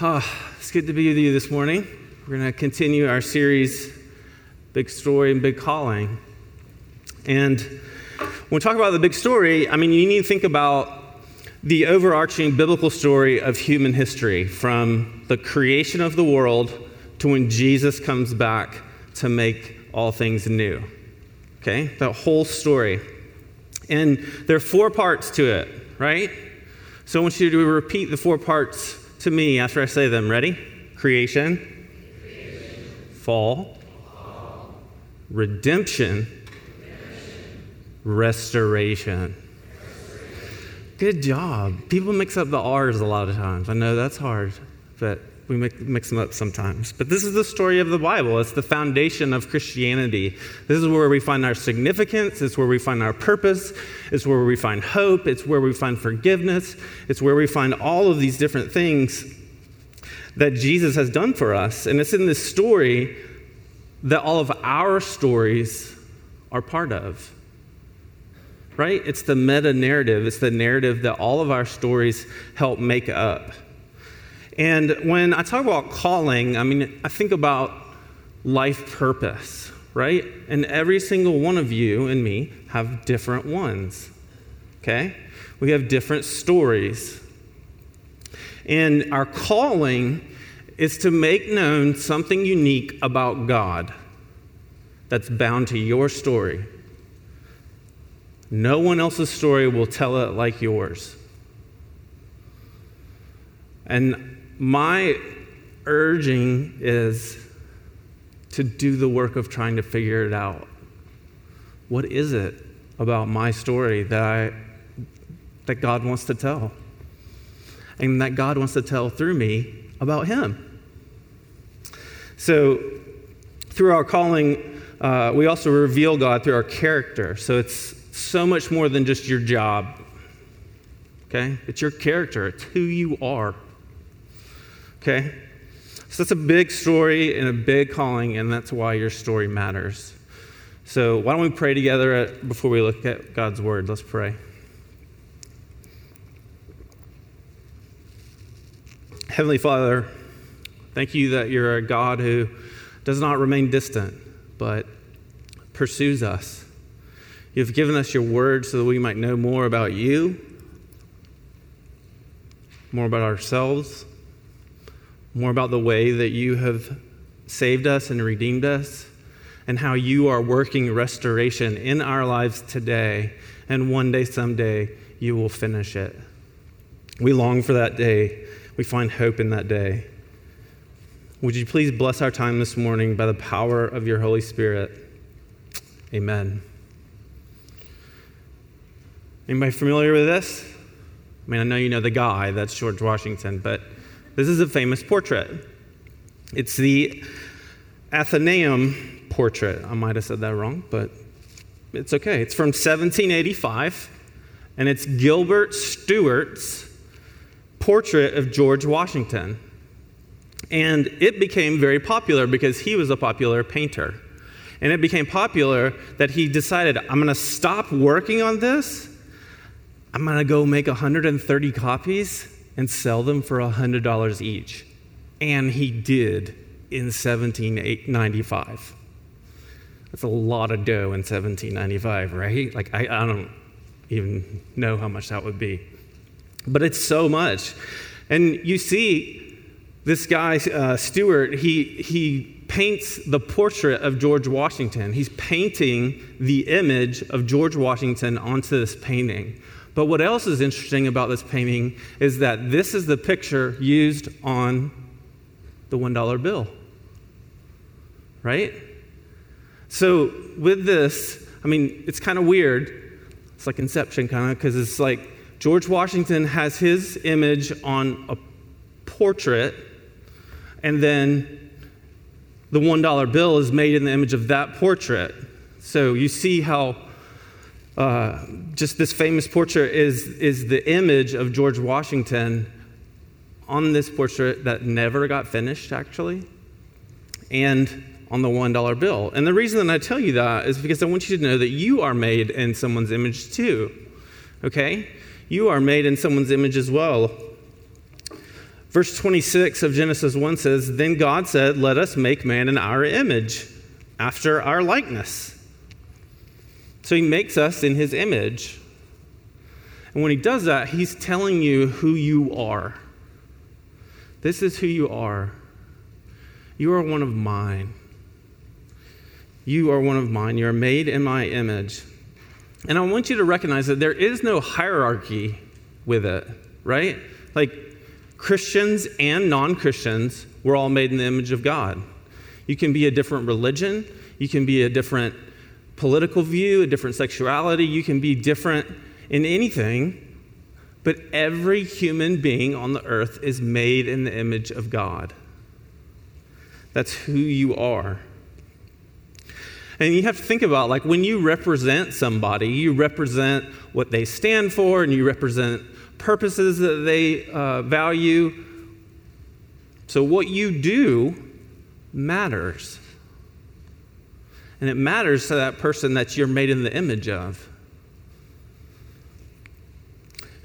Oh, it's good to be with you this morning. We're going to continue our series, Big Story and Big Calling. And when we talk about the big story, I mean, you need to think about the overarching biblical story of human history from the creation of the world to when Jesus comes back to make all things new. Okay? That whole story. And there are four parts to it, right? So I want you to repeat the four parts to me after I say them. Ready? Creation, Creation. Fall, fall. Redemption, Redemption. Restoration. Restoration. Good job. People mix up the R's a lot of times. I know that's hard, but we mix them up sometimes. But this is the story of the Bible. It's the foundation of Christianity. This is where we find our significance. It's where we find our purpose. It's where we find hope. It's where we find forgiveness. It's where we find all of these different things that Jesus has done for us. And it's in this story that all of our stories are part of. Right? It's the meta narrative. It's the narrative that all of our stories help make up. And when I talk about calling, I mean, I think about life purpose, right? And every single one of you and me have different ones, okay? We have different stories. And our calling is to make known something unique about God that's bound to your story. No one else's story will tell it like yours. And my urging is to do the work of trying to figure it out. What is it about my story that, I, that God wants to tell? And that God wants to tell through me about Him. So, through our calling, uh, we also reveal God through our character. So, it's so much more than just your job. Okay? It's your character, it's who you are. Okay? So that's a big story and a big calling, and that's why your story matters. So why don't we pray together before we look at God's word? Let's pray. Heavenly Father, thank you that you're a God who does not remain distant, but pursues us. You've given us your word so that we might know more about you, more about ourselves, more about the way that you have saved us and redeemed us, and how you are working restoration in our lives today, and one day, someday, you will finish it. We long for that day. We find hope in that day. Would you please bless our time this morning by the power of your Holy Spirit? Amen. Anybody familiar with this? I mean, I know you know the guy, that's George Washington, but this is a famous portrait. It's the Athenaeum portrait. I might have said that wrong, but it's okay. It's from 1785, and it's Gilbert Stuart's portrait of George Washington. And it became very popular because he was a popular painter. And it became popular that he decided, I'm going to stop working on this. I'm going to go make 130 copies and sell them for $100 each. And he did in 1795. That's a lot of dough in 1795, right? Like, I, I don't even know how much that would be. But it's so much. And you see, this guy, uh, Stuart, he, he paints the portrait of George Washington. He's painting the image of George Washington onto this painting. But what else is interesting about this painting is that this is the picture used on the $1 bill. Right? So, with this, I mean, it's kind of weird. It's like Inception, kind of, because it's like George Washington has his image on a portrait, and then the $1 bill is made in the image of that portrait. So, you see how uh, just this famous portrait is, is the image of George Washington on this portrait that never got finished, actually, and on the $1 bill. And the reason that I tell you that is because I want you to know that you are made in someone's image too, okay? You are made in someone's image as well. Verse 26 of Genesis 1 says, Then God said, Let us make man in our image, after our likeness. So he makes us in his image. And when he does that, he's telling you who you are. This is who you are. You are one of mine. You are one of mine. You are made in my image. And I want you to recognize that there is no hierarchy with it, right? Like Christians and non Christians, we're all made in the image of God. You can be a different religion, you can be a different political view, a different sexuality, you can be different in anything, but every human being on the earth is made in the image of God. That's who you are. And you have to think about like when you represent somebody, you represent what they stand for and you represent purposes that they uh, value. So what you do matters. And it matters to that person that you're made in the image of.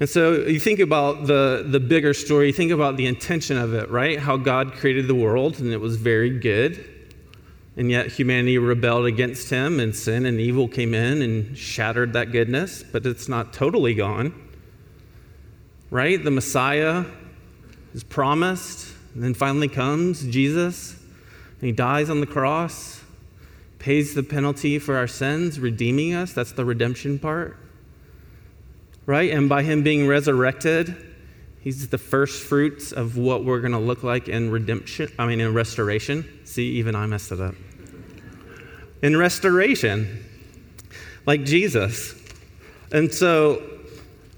And so you think about the, the bigger story, you think about the intention of it, right? How God created the world and it was very good. And yet humanity rebelled against him, and sin and evil came in and shattered that goodness, but it's not totally gone. Right? The Messiah is promised, and then finally comes Jesus, and he dies on the cross, pays the penalty for our sins, redeeming us. That's the redemption part. Right? And by him being resurrected, he's the first fruits of what we're going to look like in redemption, I mean, in restoration. See, even I messed it up. In restoration, like Jesus. And so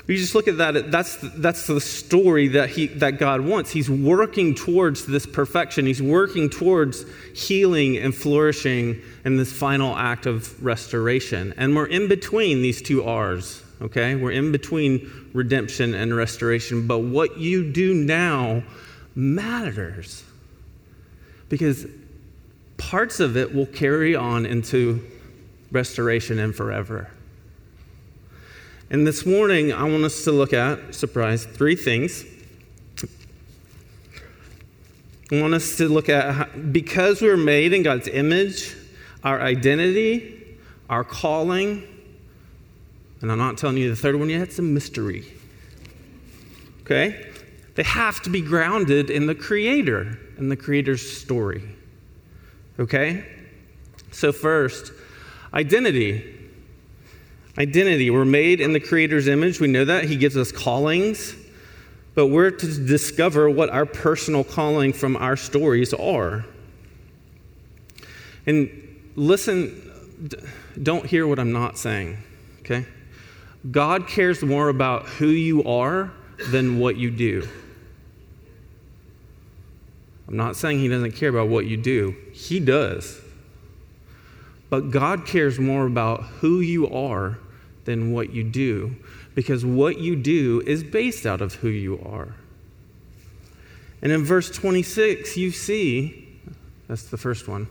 you just look at that, that's, that's the story that, he, that God wants. He's working towards this perfection, He's working towards healing and flourishing in this final act of restoration. And we're in between these two R's, okay? We're in between redemption and restoration. But what you do now matters because parts of it will carry on into restoration and forever. And this morning, I want us to look at, surprise, three things. I want us to look at how, because we're made in God's image, our identity, our calling, and I'm not telling you the third one yet, it's a mystery. Okay? They have to be grounded in the Creator and the Creator's story. Okay? So, first, identity. Identity. We're made in the Creator's image. We know that. He gives us callings, but we're to discover what our personal calling from our stories are. And listen, don't hear what I'm not saying, okay? God cares more about who you are than what you do. I'm not saying He doesn't care about what you do, He does. But God cares more about who you are than what you do, because what you do is based out of who you are. And in verse 26, you see that's the first one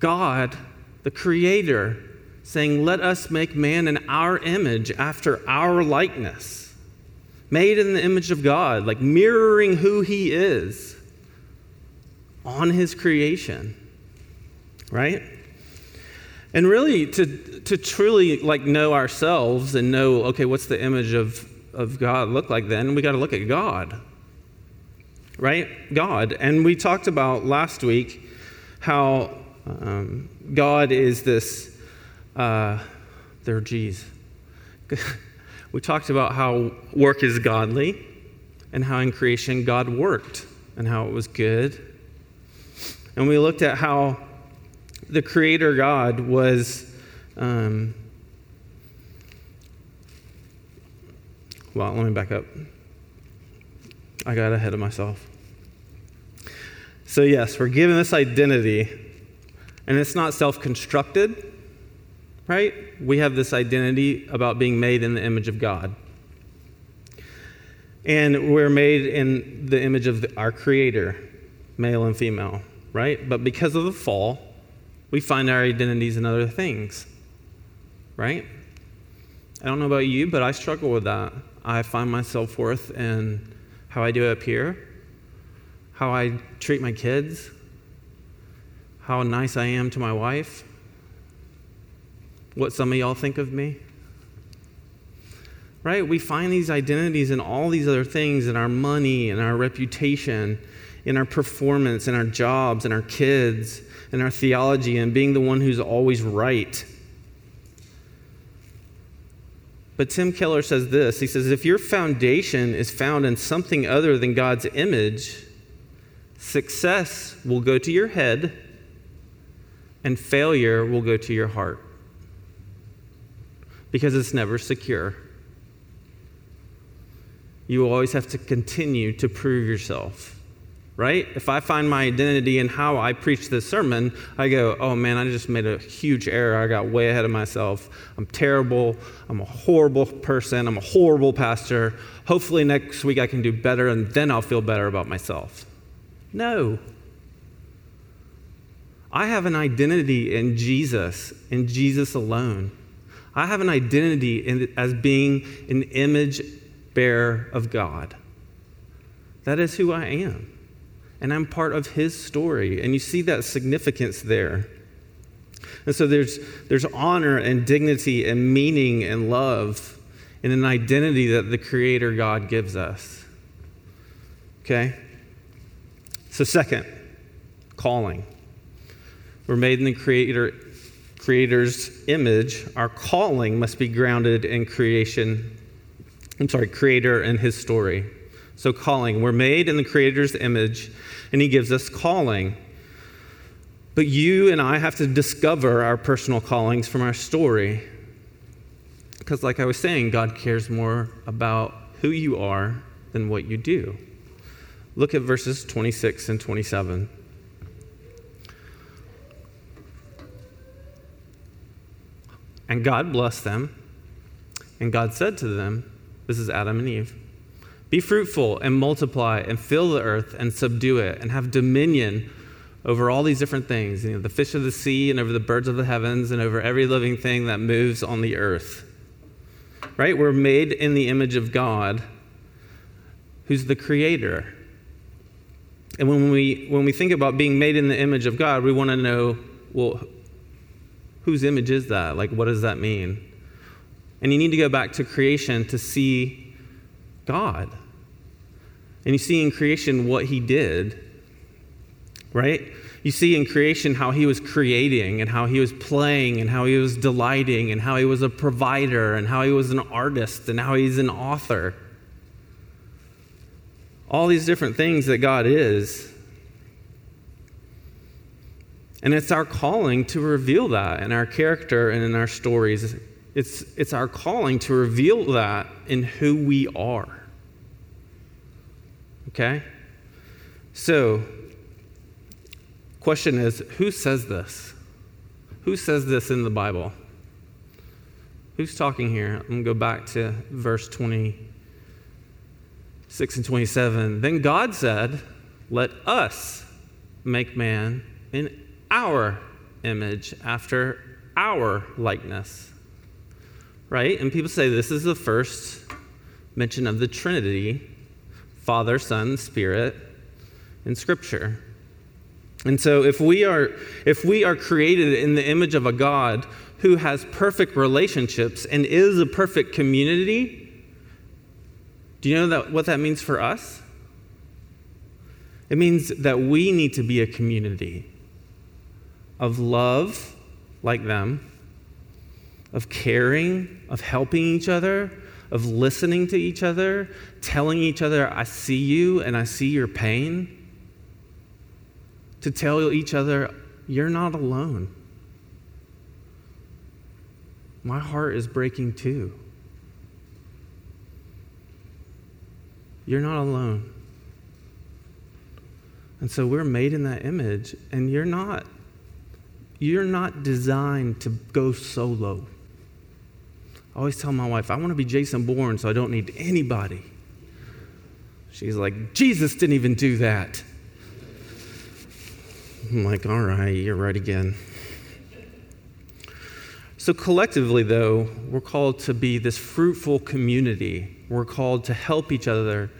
God, the Creator, saying, Let us make man in our image, after our likeness, made in the image of God, like mirroring who He is on His creation, right? And really, to, to truly like know ourselves and know, okay, what's the image of, of God look like then? We got to look at God, right? God. And we talked about last week how um, God is this, uh, there, geez. we talked about how work is godly and how in creation God worked and how it was good. And we looked at how the Creator God was. Um, well, let me back up. I got ahead of myself. So, yes, we're given this identity, and it's not self constructed, right? We have this identity about being made in the image of God. And we're made in the image of the, our Creator, male and female, right? But because of the fall, we find our identities in other things, right? I don't know about you, but I struggle with that. I find my self worth in how I do up here, how I treat my kids, how nice I am to my wife, what some of y'all think of me. Right? We find these identities in all these other things in our money, in our reputation, in our performance, in our jobs, in our kids, in our theology, and being the one who's always right. But Tim Keller says this he says, if your foundation is found in something other than God's image, success will go to your head and failure will go to your heart because it's never secure. You will always have to continue to prove yourself, right? If I find my identity in how I preach this sermon, I go, oh man, I just made a huge error. I got way ahead of myself. I'm terrible. I'm a horrible person. I'm a horrible pastor. Hopefully, next week I can do better and then I'll feel better about myself. No. I have an identity in Jesus, in Jesus alone. I have an identity in, as being an image bearer of God. That is who I am. And I'm part of his story. And you see that significance there. And so there's, there's honor and dignity and meaning and love in an identity that the Creator God gives us. Okay? So, second, calling. We're made in the Creator Creator's image, our calling must be grounded in creation. I'm sorry, Creator and His story. So, calling. We're made in the Creator's image, and He gives us calling. But you and I have to discover our personal callings from our story. Because, like I was saying, God cares more about who you are than what you do. Look at verses 26 and 27. And God blessed them. And God said to them, This is Adam and Eve Be fruitful and multiply and fill the earth and subdue it and have dominion over all these different things you know, the fish of the sea and over the birds of the heavens and over every living thing that moves on the earth. Right? We're made in the image of God, who's the creator. And when we, when we think about being made in the image of God, we want to know well, whose image is that? Like, what does that mean? And you need to go back to creation to see God. And you see in creation what He did, right? You see in creation how He was creating and how He was playing and how He was delighting and how He was a provider and how He was an artist and how He's an author. All these different things that God is. And it's our calling to reveal that in our character and in our stories. It's, it's our calling to reveal that in who we are. Okay? So, question is who says this? Who says this in the Bible? Who's talking here? I'm going to go back to verse 26 and 27. Then God said, Let us make man in our image, after our likeness. Right? And people say this is the first mention of the Trinity Father, Son, Spirit in Scripture. And so if we are if we are created in the image of a God who has perfect relationships and is a perfect community, do you know that what that means for us? It means that we need to be a community of love like them, of caring, of helping each other, of listening to each other, telling each other, I see you and I see your pain. To tell each other, you're not alone. My heart is breaking too. You're not alone. And so we're made in that image, and you're not. You're not designed to go solo. I always tell my wife, I want to be Jason Bourne so I don't need anybody. She's like, Jesus didn't even do that. I'm like, all right, you're right again. So, collectively, though, we're called to be this fruitful community. We're called to help each other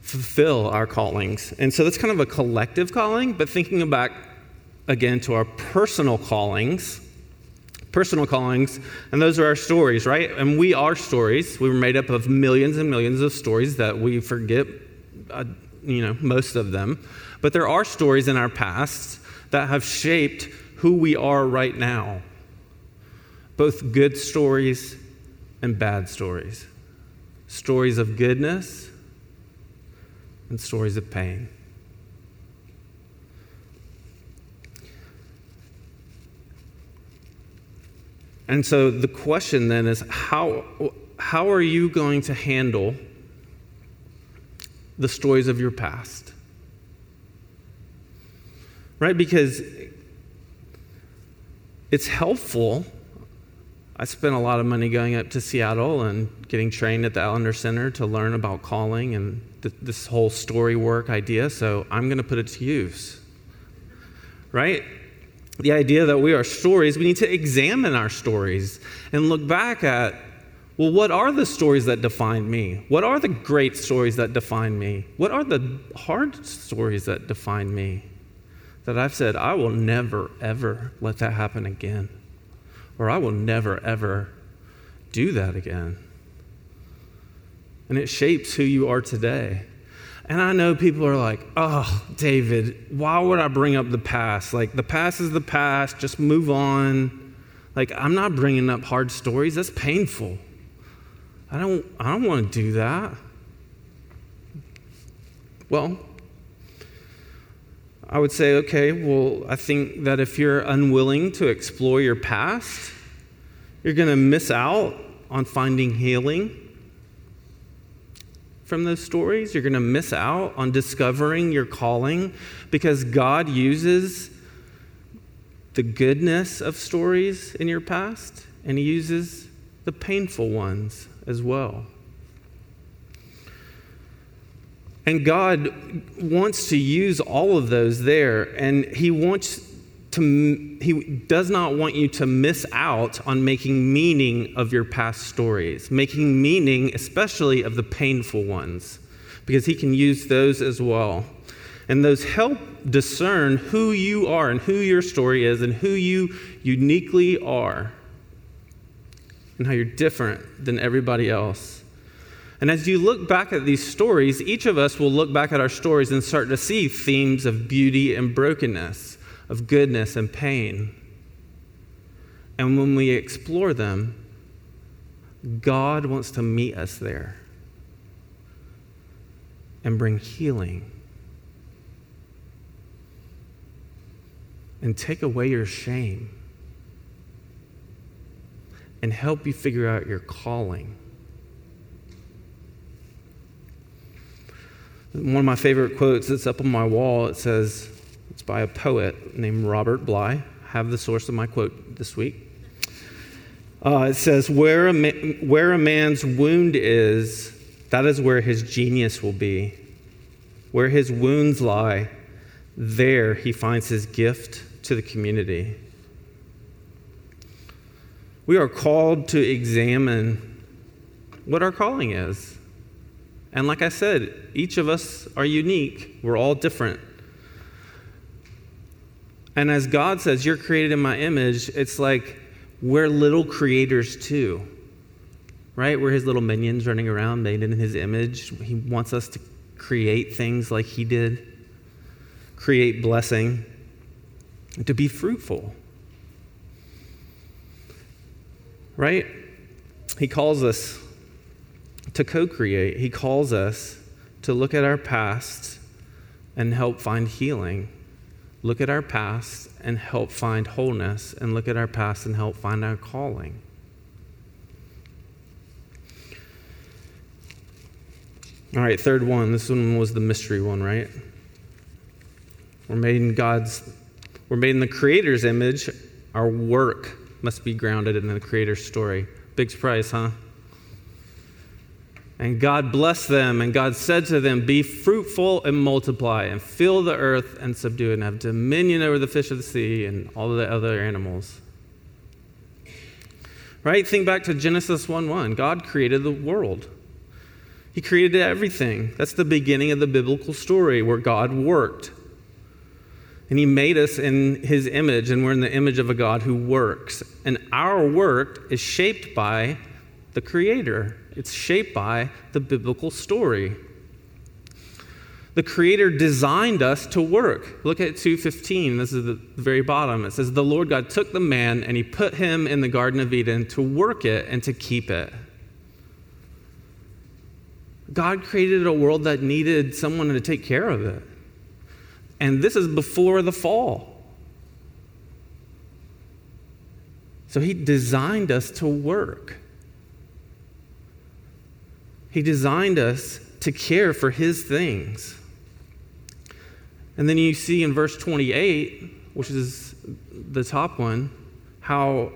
fulfill our callings. And so that's kind of a collective calling, but thinking back again to our personal callings, personal callings, and those are our stories, right? And we are stories. We were made up of millions and millions of stories that we forget, uh, you know, most of them. But there are stories in our past that have shaped who we are right now, both good stories and bad stories, stories of goodness and stories of pain. And so the question then is how, how are you going to handle the stories of your past? Right? Because it's helpful. I spent a lot of money going up to Seattle and getting trained at the Allender Center to learn about calling and th- this whole story work idea, so I'm going to put it to use. Right? The idea that we are stories, we need to examine our stories and look back at well, what are the stories that define me? What are the great stories that define me? What are the hard stories that define me? That I've said, I will never, ever let that happen again. Or I will never, ever do that again. And it shapes who you are today. And I know people are like, oh, David, why would I bring up the past? Like, the past is the past, just move on. Like, I'm not bringing up hard stories, that's painful. I don't, I don't want to do that. Well, I would say, okay, well, I think that if you're unwilling to explore your past, you're going to miss out on finding healing from those stories. You're going to miss out on discovering your calling because God uses the goodness of stories in your past and He uses the painful ones as well. And God wants to use all of those there, and He wants to, he does not want you to miss out on making meaning of your past stories, making meaning, especially of the painful ones, because he can use those as well. And those help discern who you are and who your story is and who you uniquely are and how you're different than everybody else. And as you look back at these stories, each of us will look back at our stories and start to see themes of beauty and brokenness of goodness and pain. And when we explore them, God wants to meet us there and bring healing and take away your shame and help you figure out your calling. One of my favorite quotes that's up on my wall, it says, by a poet named Robert Bly. I have the source of my quote this week. Uh, it says, where a, ma- where a man's wound is, that is where his genius will be. Where his wounds lie, there he finds his gift to the community. We are called to examine what our calling is. And like I said, each of us are unique. We're all different. And as God says, You're created in my image, it's like we're little creators too, right? We're his little minions running around, made in his image. He wants us to create things like he did, create blessing, to be fruitful, right? He calls us to co create, he calls us to look at our past and help find healing look at our past and help find wholeness, and look at our past and help find our calling. All right, third one. This one was the mystery one, right? We're made in God's, we're made in the Creator's image. Our work must be grounded in the Creator's story. Big surprise, huh? And God blessed them, and God said to them, Be fruitful and multiply, and fill the earth and subdue it, and have dominion over the fish of the sea and all the other animals. Right? Think back to Genesis 1 1. God created the world, He created everything. That's the beginning of the biblical story where God worked. And He made us in His image, and we're in the image of a God who works. And our work is shaped by the Creator, it's shaped by the biblical story. The Creator designed us to work. Look at 2:15. This is the very bottom. It says, "The Lord God took the man and he put him in the garden of Eden to work it and to keep it." God created a world that needed someone to take care of it. And this is before the fall. So he designed us to work. He designed us to care for his things. And then you see in verse 28, which is the top one, how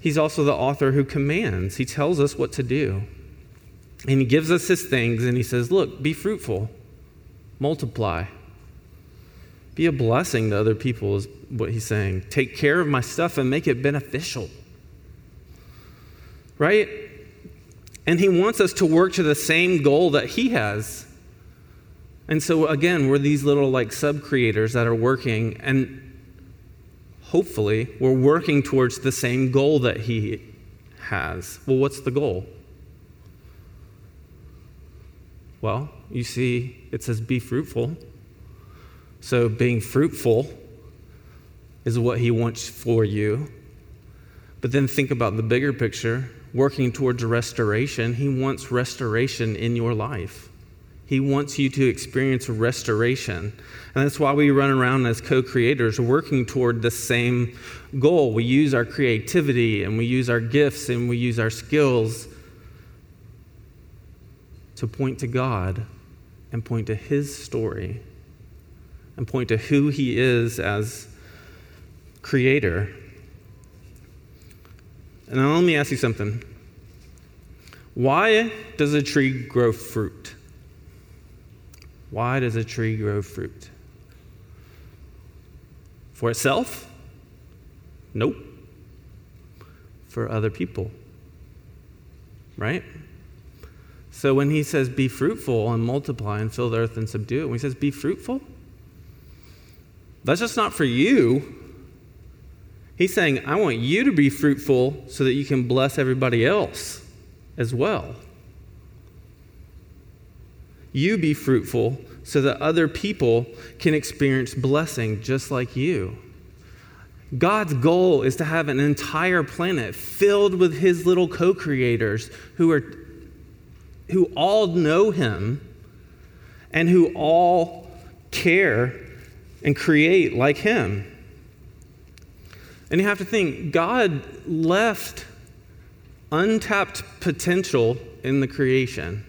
he's also the author who commands. He tells us what to do. And he gives us his things and he says, Look, be fruitful, multiply, be a blessing to other people, is what he's saying. Take care of my stuff and make it beneficial. Right? And he wants us to work to the same goal that he has. And so, again, we're these little like sub creators that are working, and hopefully, we're working towards the same goal that he has. Well, what's the goal? Well, you see, it says be fruitful. So, being fruitful is what he wants for you. But then think about the bigger picture working towards restoration. He wants restoration in your life. He wants you to experience restoration. And that's why we run around as co creators working toward the same goal. We use our creativity and we use our gifts and we use our skills to point to God and point to His story and point to who He is as creator. And now let me ask you something. Why does a tree grow fruit? Why does a tree grow fruit? For itself? Nope. For other people. Right? So when he says, be fruitful and multiply and fill the earth and subdue it, when he says, be fruitful, that's just not for you. He's saying, I want you to be fruitful so that you can bless everybody else as well. You be fruitful so that other people can experience blessing just like you. God's goal is to have an entire planet filled with his little co creators who are who all know him and who all care and create like him. And you have to think God left untapped potential in the creation.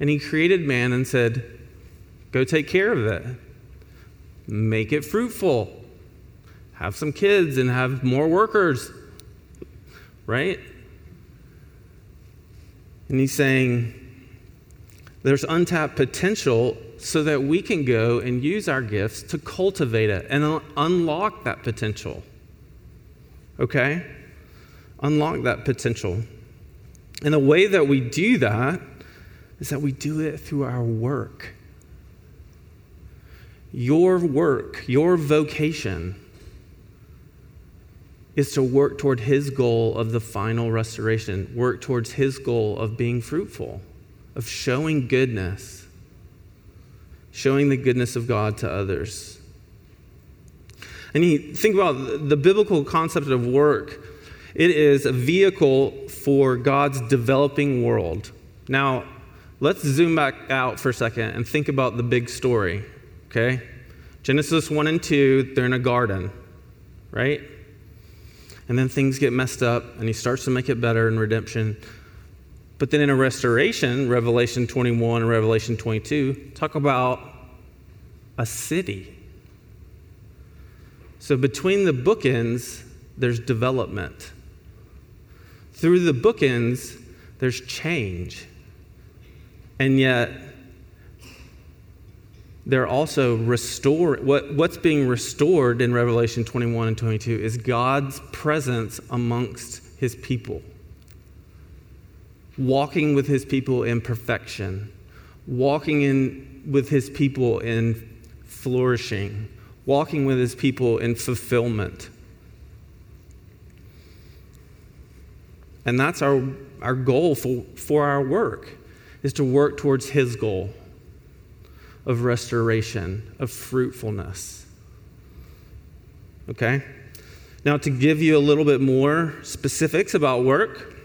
And he created man and said, Go take care of it. Make it fruitful. Have some kids and have more workers. Right? And he's saying there's untapped potential so that we can go and use our gifts to cultivate it and unlock that potential. Okay? Unlock that potential. And the way that we do that is that we do it through our work. Your work, your vocation, is to work toward his goal of the final restoration, work towards his goal of being fruitful, of showing goodness, showing the goodness of God to others. And you think about the biblical concept of work, it is a vehicle for God's developing world. Now, let's zoom back out for a second and think about the big story, okay? Genesis 1 and 2, they're in a garden, right? and then things get messed up, and he starts to make it better in redemption. But then in a restoration, Revelation 21 and Revelation 22 talk about a city. So between the bookends, there's development. Through the bookends, there's change. And yet, they're also restored. What, what's being restored in Revelation 21 and 22 is God's presence amongst his people. Walking with his people in perfection, walking in with his people in flourishing, walking with his people in fulfillment. And that's our, our goal for, for our work, is to work towards his goal of restoration, of fruitfulness. Okay? Now, to give you a little bit more specifics about work,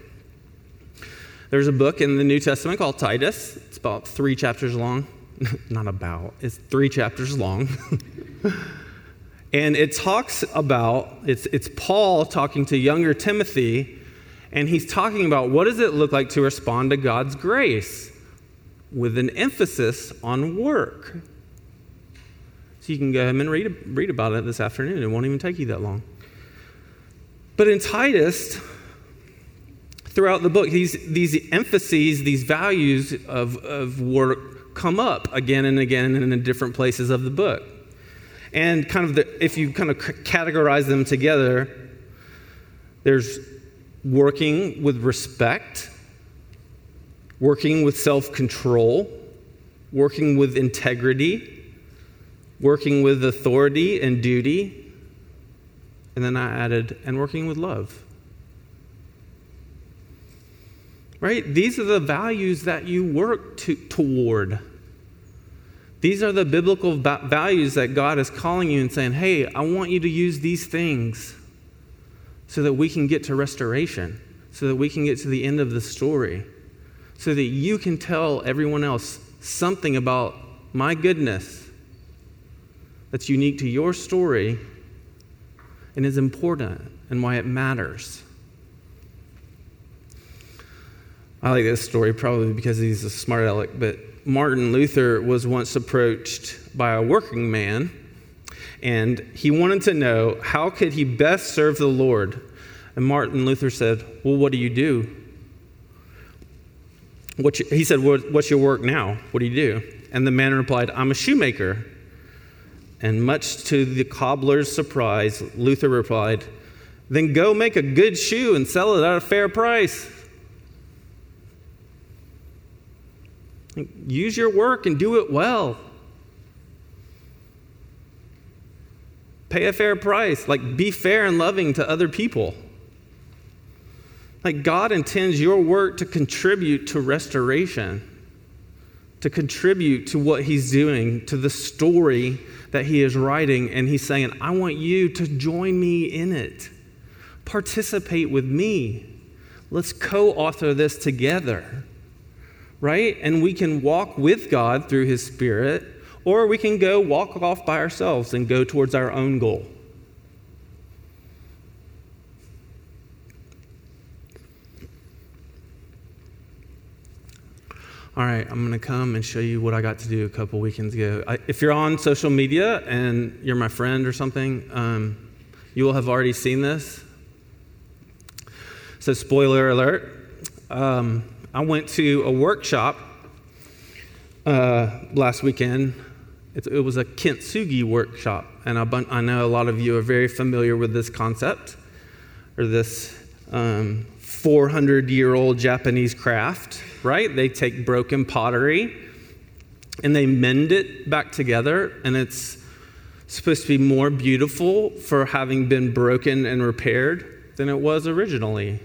there's a book in the New Testament called Titus. It's about three chapters long. Not about, it's three chapters long. and it talks about, it's, it's Paul talking to younger Timothy, and he's talking about what does it look like to respond to God's grace with an emphasis on work. So you can go ahead and read, read about it this afternoon. It won't even take you that long. But in Titus, throughout the book, these, these emphases, these values of, of work come up again and again and in different places of the book. And kind of the, if you kind of categorize them together, there's working with respect, working with self control, working with integrity, working with authority and duty, and then I added, and working with love. Right? These are the values that you work to, toward. These are the biblical values that God is calling you and saying, hey, I want you to use these things so that we can get to restoration, so that we can get to the end of the story, so that you can tell everyone else something about my goodness that's unique to your story and is important and why it matters. I like this story probably because he's a smart aleck, but Martin Luther was once approached by a working man and he wanted to know how could he best serve the Lord. And Martin Luther said, "Well, what do you do?" What you, he said, "What's your work now? What do you do?" And the man replied, "I'm a shoemaker." And much to the cobbler's surprise, Luther replied, Then go make a good shoe and sell it at a fair price. Use your work and do it well. Pay a fair price. Like, be fair and loving to other people. Like, God intends your work to contribute to restoration, to contribute to what He's doing, to the story that he is writing, and he's saying, I want you to join me in it. Participate with me. Let's co author this together, right? And we can walk with God through his Spirit, or we can go walk off by ourselves and go towards our own goal. all right, I'm going to come and show you what I got to do a couple weekends ago. I, if you're on social media and you're my friend or something, um, you will have already seen this. So, spoiler alert um, I went to a workshop uh, last weekend. It, it, was a kintsugi workshop, and I, I, know a lot of you are very familiar with this concept or this um, 400 year old Japanese craft right? They take broken pottery and they mend it back together, and it's supposed to be more beautiful for having been broken and repaired than it was originally.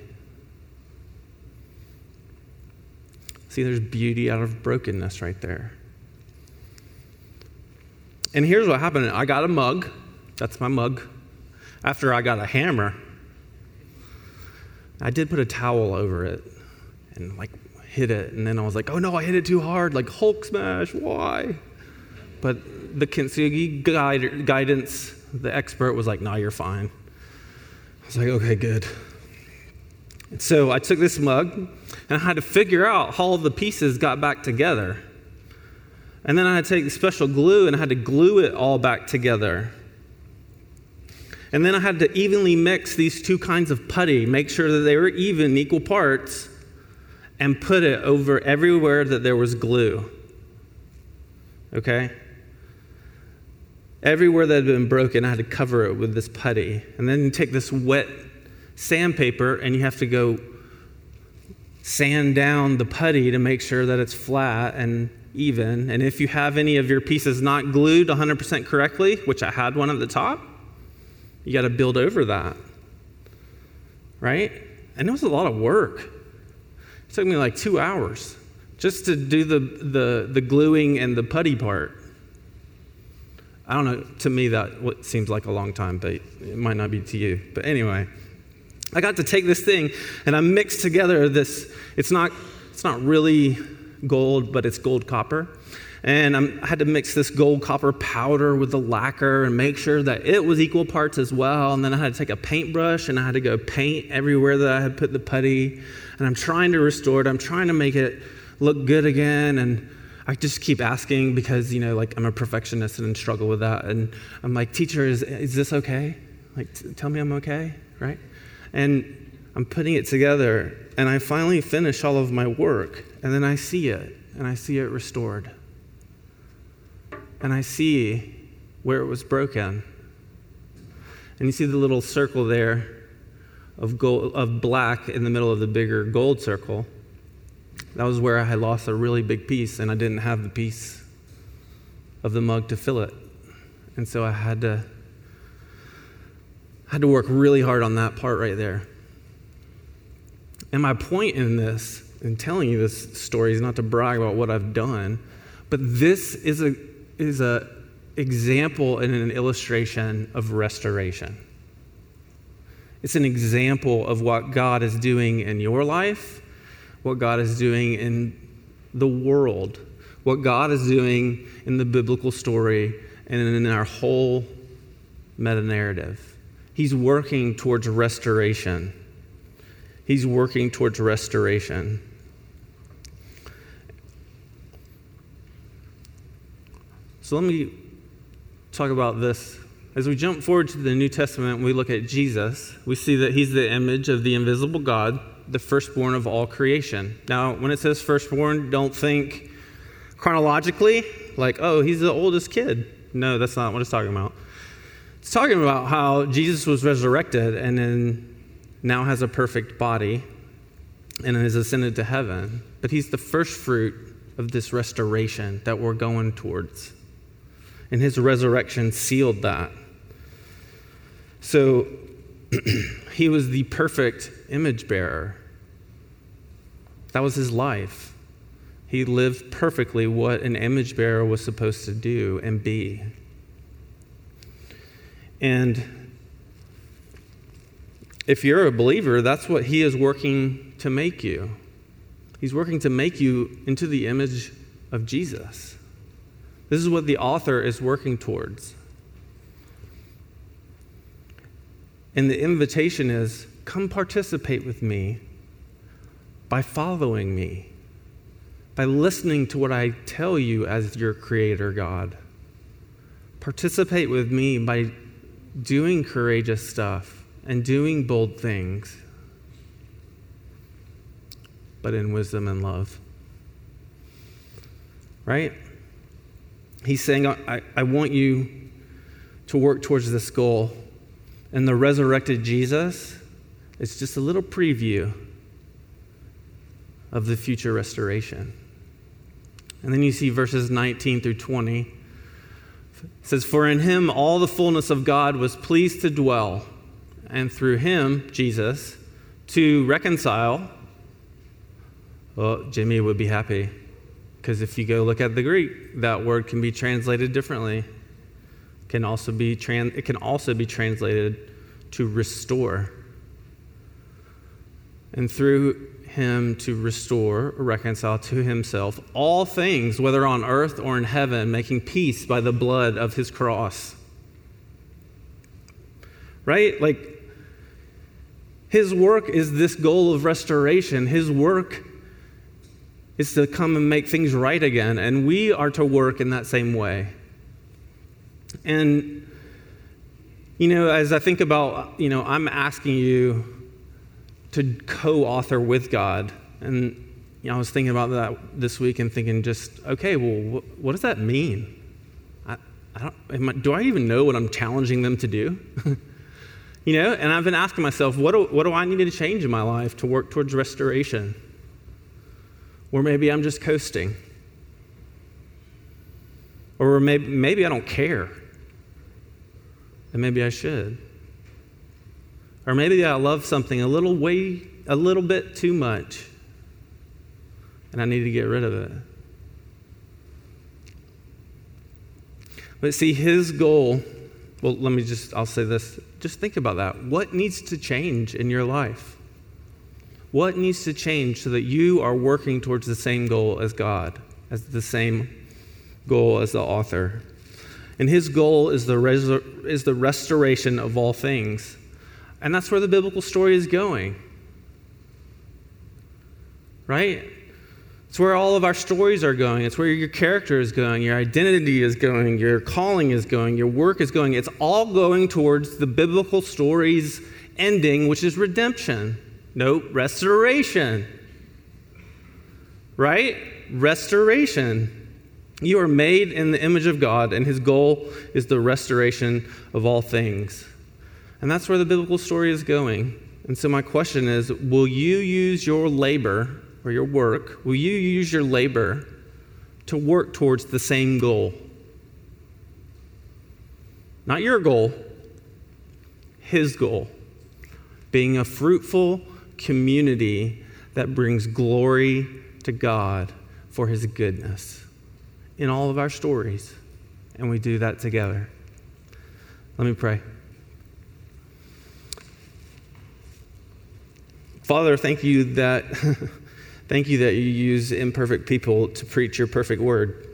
See, there's beauty out of brokenness right there. And here's what happened I got a mug. That's my mug. After I got a hammer, I did put a towel over it and like hit it. And then I was like, oh no, I hit it too hard. Like Hulk smash, why? But the Kintsugi guide, guidance, the expert was like, nah, you're fine. I was like, okay, good. So I took this mug and I had to figure out how all the pieces got back together. And then I had to take the special glue and I had to glue it all back together. And then I had to evenly mix these two kinds of putty, make sure that they were even, equal parts and put it over everywhere that there was glue. Okay? Everywhere that had been broken, I had to cover it with this putty. And then take this wet sandpaper and you have to go sand down the putty to make sure that it's flat and even. And if you have any of your pieces not glued 100% correctly, which I had one at the top, you got to build over that. Right? And it was a lot of work. It took me like two hours just to do the, the, the gluing and the putty part. I don't know, to me, that seems like a long time, but it might not be to you. But anyway, I got to take this thing and I mixed together this, it's not, it's not really gold, but it's gold copper. And I'm, i had to mix this gold copper powder with the lacquer and make sure that it was equal parts as well. And then I had to take a paintbrush and I had to go paint everywhere that I had put the putty. And I'm trying to restore it. I'm trying to make it look good again. And I just keep asking because, you know, like I'm a perfectionist and struggle with that. And I'm like, teacher, is, is this okay? Like, t- tell me I'm okay, right? And I'm putting it together and I finally finish all of my work. And then I see it and I see it restored. And I see where it was broken. And you see the little circle there of, gold, of black in the middle of the bigger gold circle. That was where I had lost a really big piece, and I didn't have the piece of the mug to fill it. And so I had to, I had to work really hard on that part right there. And my point in this, in telling you this story, is not to brag about what I've done, but this is a is a example and an illustration of restoration. It's an example of what God is doing in your life, what God is doing in the world, what God is doing in the biblical story and in our whole meta narrative. He's working towards restoration. He's working towards restoration. So let me talk about this. As we jump forward to the New Testament, we look at Jesus. We see that he's the image of the invisible God, the firstborn of all creation. Now, when it says firstborn, don't think chronologically, like, oh, he's the oldest kid. No, that's not what it's talking about. It's talking about how Jesus was resurrected and then now has a perfect body and is ascended to heaven. But he's the first fruit of this restoration that we're going towards and his resurrection sealed that. So he was the perfect image bearer. That was his life. He lived perfectly what an image bearer was supposed to do and be. And if you're a believer, that's what he is working to make you. He's working to make you into the image of Jesus. This is what the author is working towards. And the invitation is come participate with me by following me, by listening to what I tell you as your creator, God. Participate with me by doing courageous stuff and doing bold things, but in wisdom and love. Right? He's saying, I, I want you to work towards this goal. And the resurrected Jesus is just a little preview of the future restoration. And then you see verses 19 through 20. It says, For in him all the fullness of God was pleased to dwell, and through him, Jesus, to reconcile. Well, Jimmy would be happy. Because if you go look at the Greek, that word can be translated differently. Can also be trans- it can also be translated to restore. And through him to restore or reconcile to himself all things, whether on earth or in heaven, making peace by the blood of his cross. Right? Like, his work is this goal of restoration. His work is to come and make things right again. And we are to work in that same way. And, you know, as I think about, you know, I'm asking you to co author with God. And, you know, I was thinking about that this week and thinking, just, okay, well, wh- what does that mean? I, I I, do I even know what I'm challenging them to do? you know, and I've been asking myself, what do, what do I need to change in my life to work towards restoration? Or maybe I'm just coasting. Or maybe, maybe I don't care. And maybe I should. Or maybe I love something a little way, a little bit too much. And I need to get rid of it. But see, his goal, well, let me just, I'll say this. Just think about that. What needs to change in your life? What needs to change so that you are working towards the same goal as God, as the same goal as the author? And his goal is the, is the restoration of all things. And that's where the biblical story is going. Right? It's where all of our stories are going. It's where your character is going, your identity is going, your calling is going, your work is going. It's all going towards the biblical story's ending, which is redemption. Nope, restoration. Right? Restoration. You are made in the image of God, and his goal is the restoration of all things. And that's where the biblical story is going. And so, my question is will you use your labor or your work, will you use your labor to work towards the same goal? Not your goal, his goal. Being a fruitful community that brings glory to God for his goodness in all of our stories. And we do that together. Let me pray. Father, thank you that Thank you that you use imperfect people to preach your perfect word.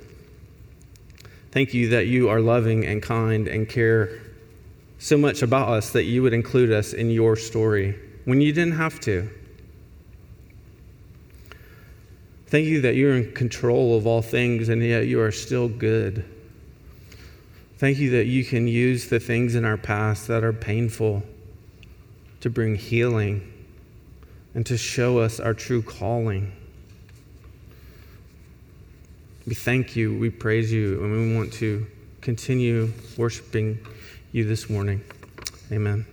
Thank you that you are loving and kind and care so much about us that you would include us in your story when you didn't have to. Thank you that you're in control of all things and yet you are still good. Thank you that you can use the things in our past that are painful to bring healing and to show us our true calling. We thank you, we praise you, and we want to continue worshiping you this morning. Amen.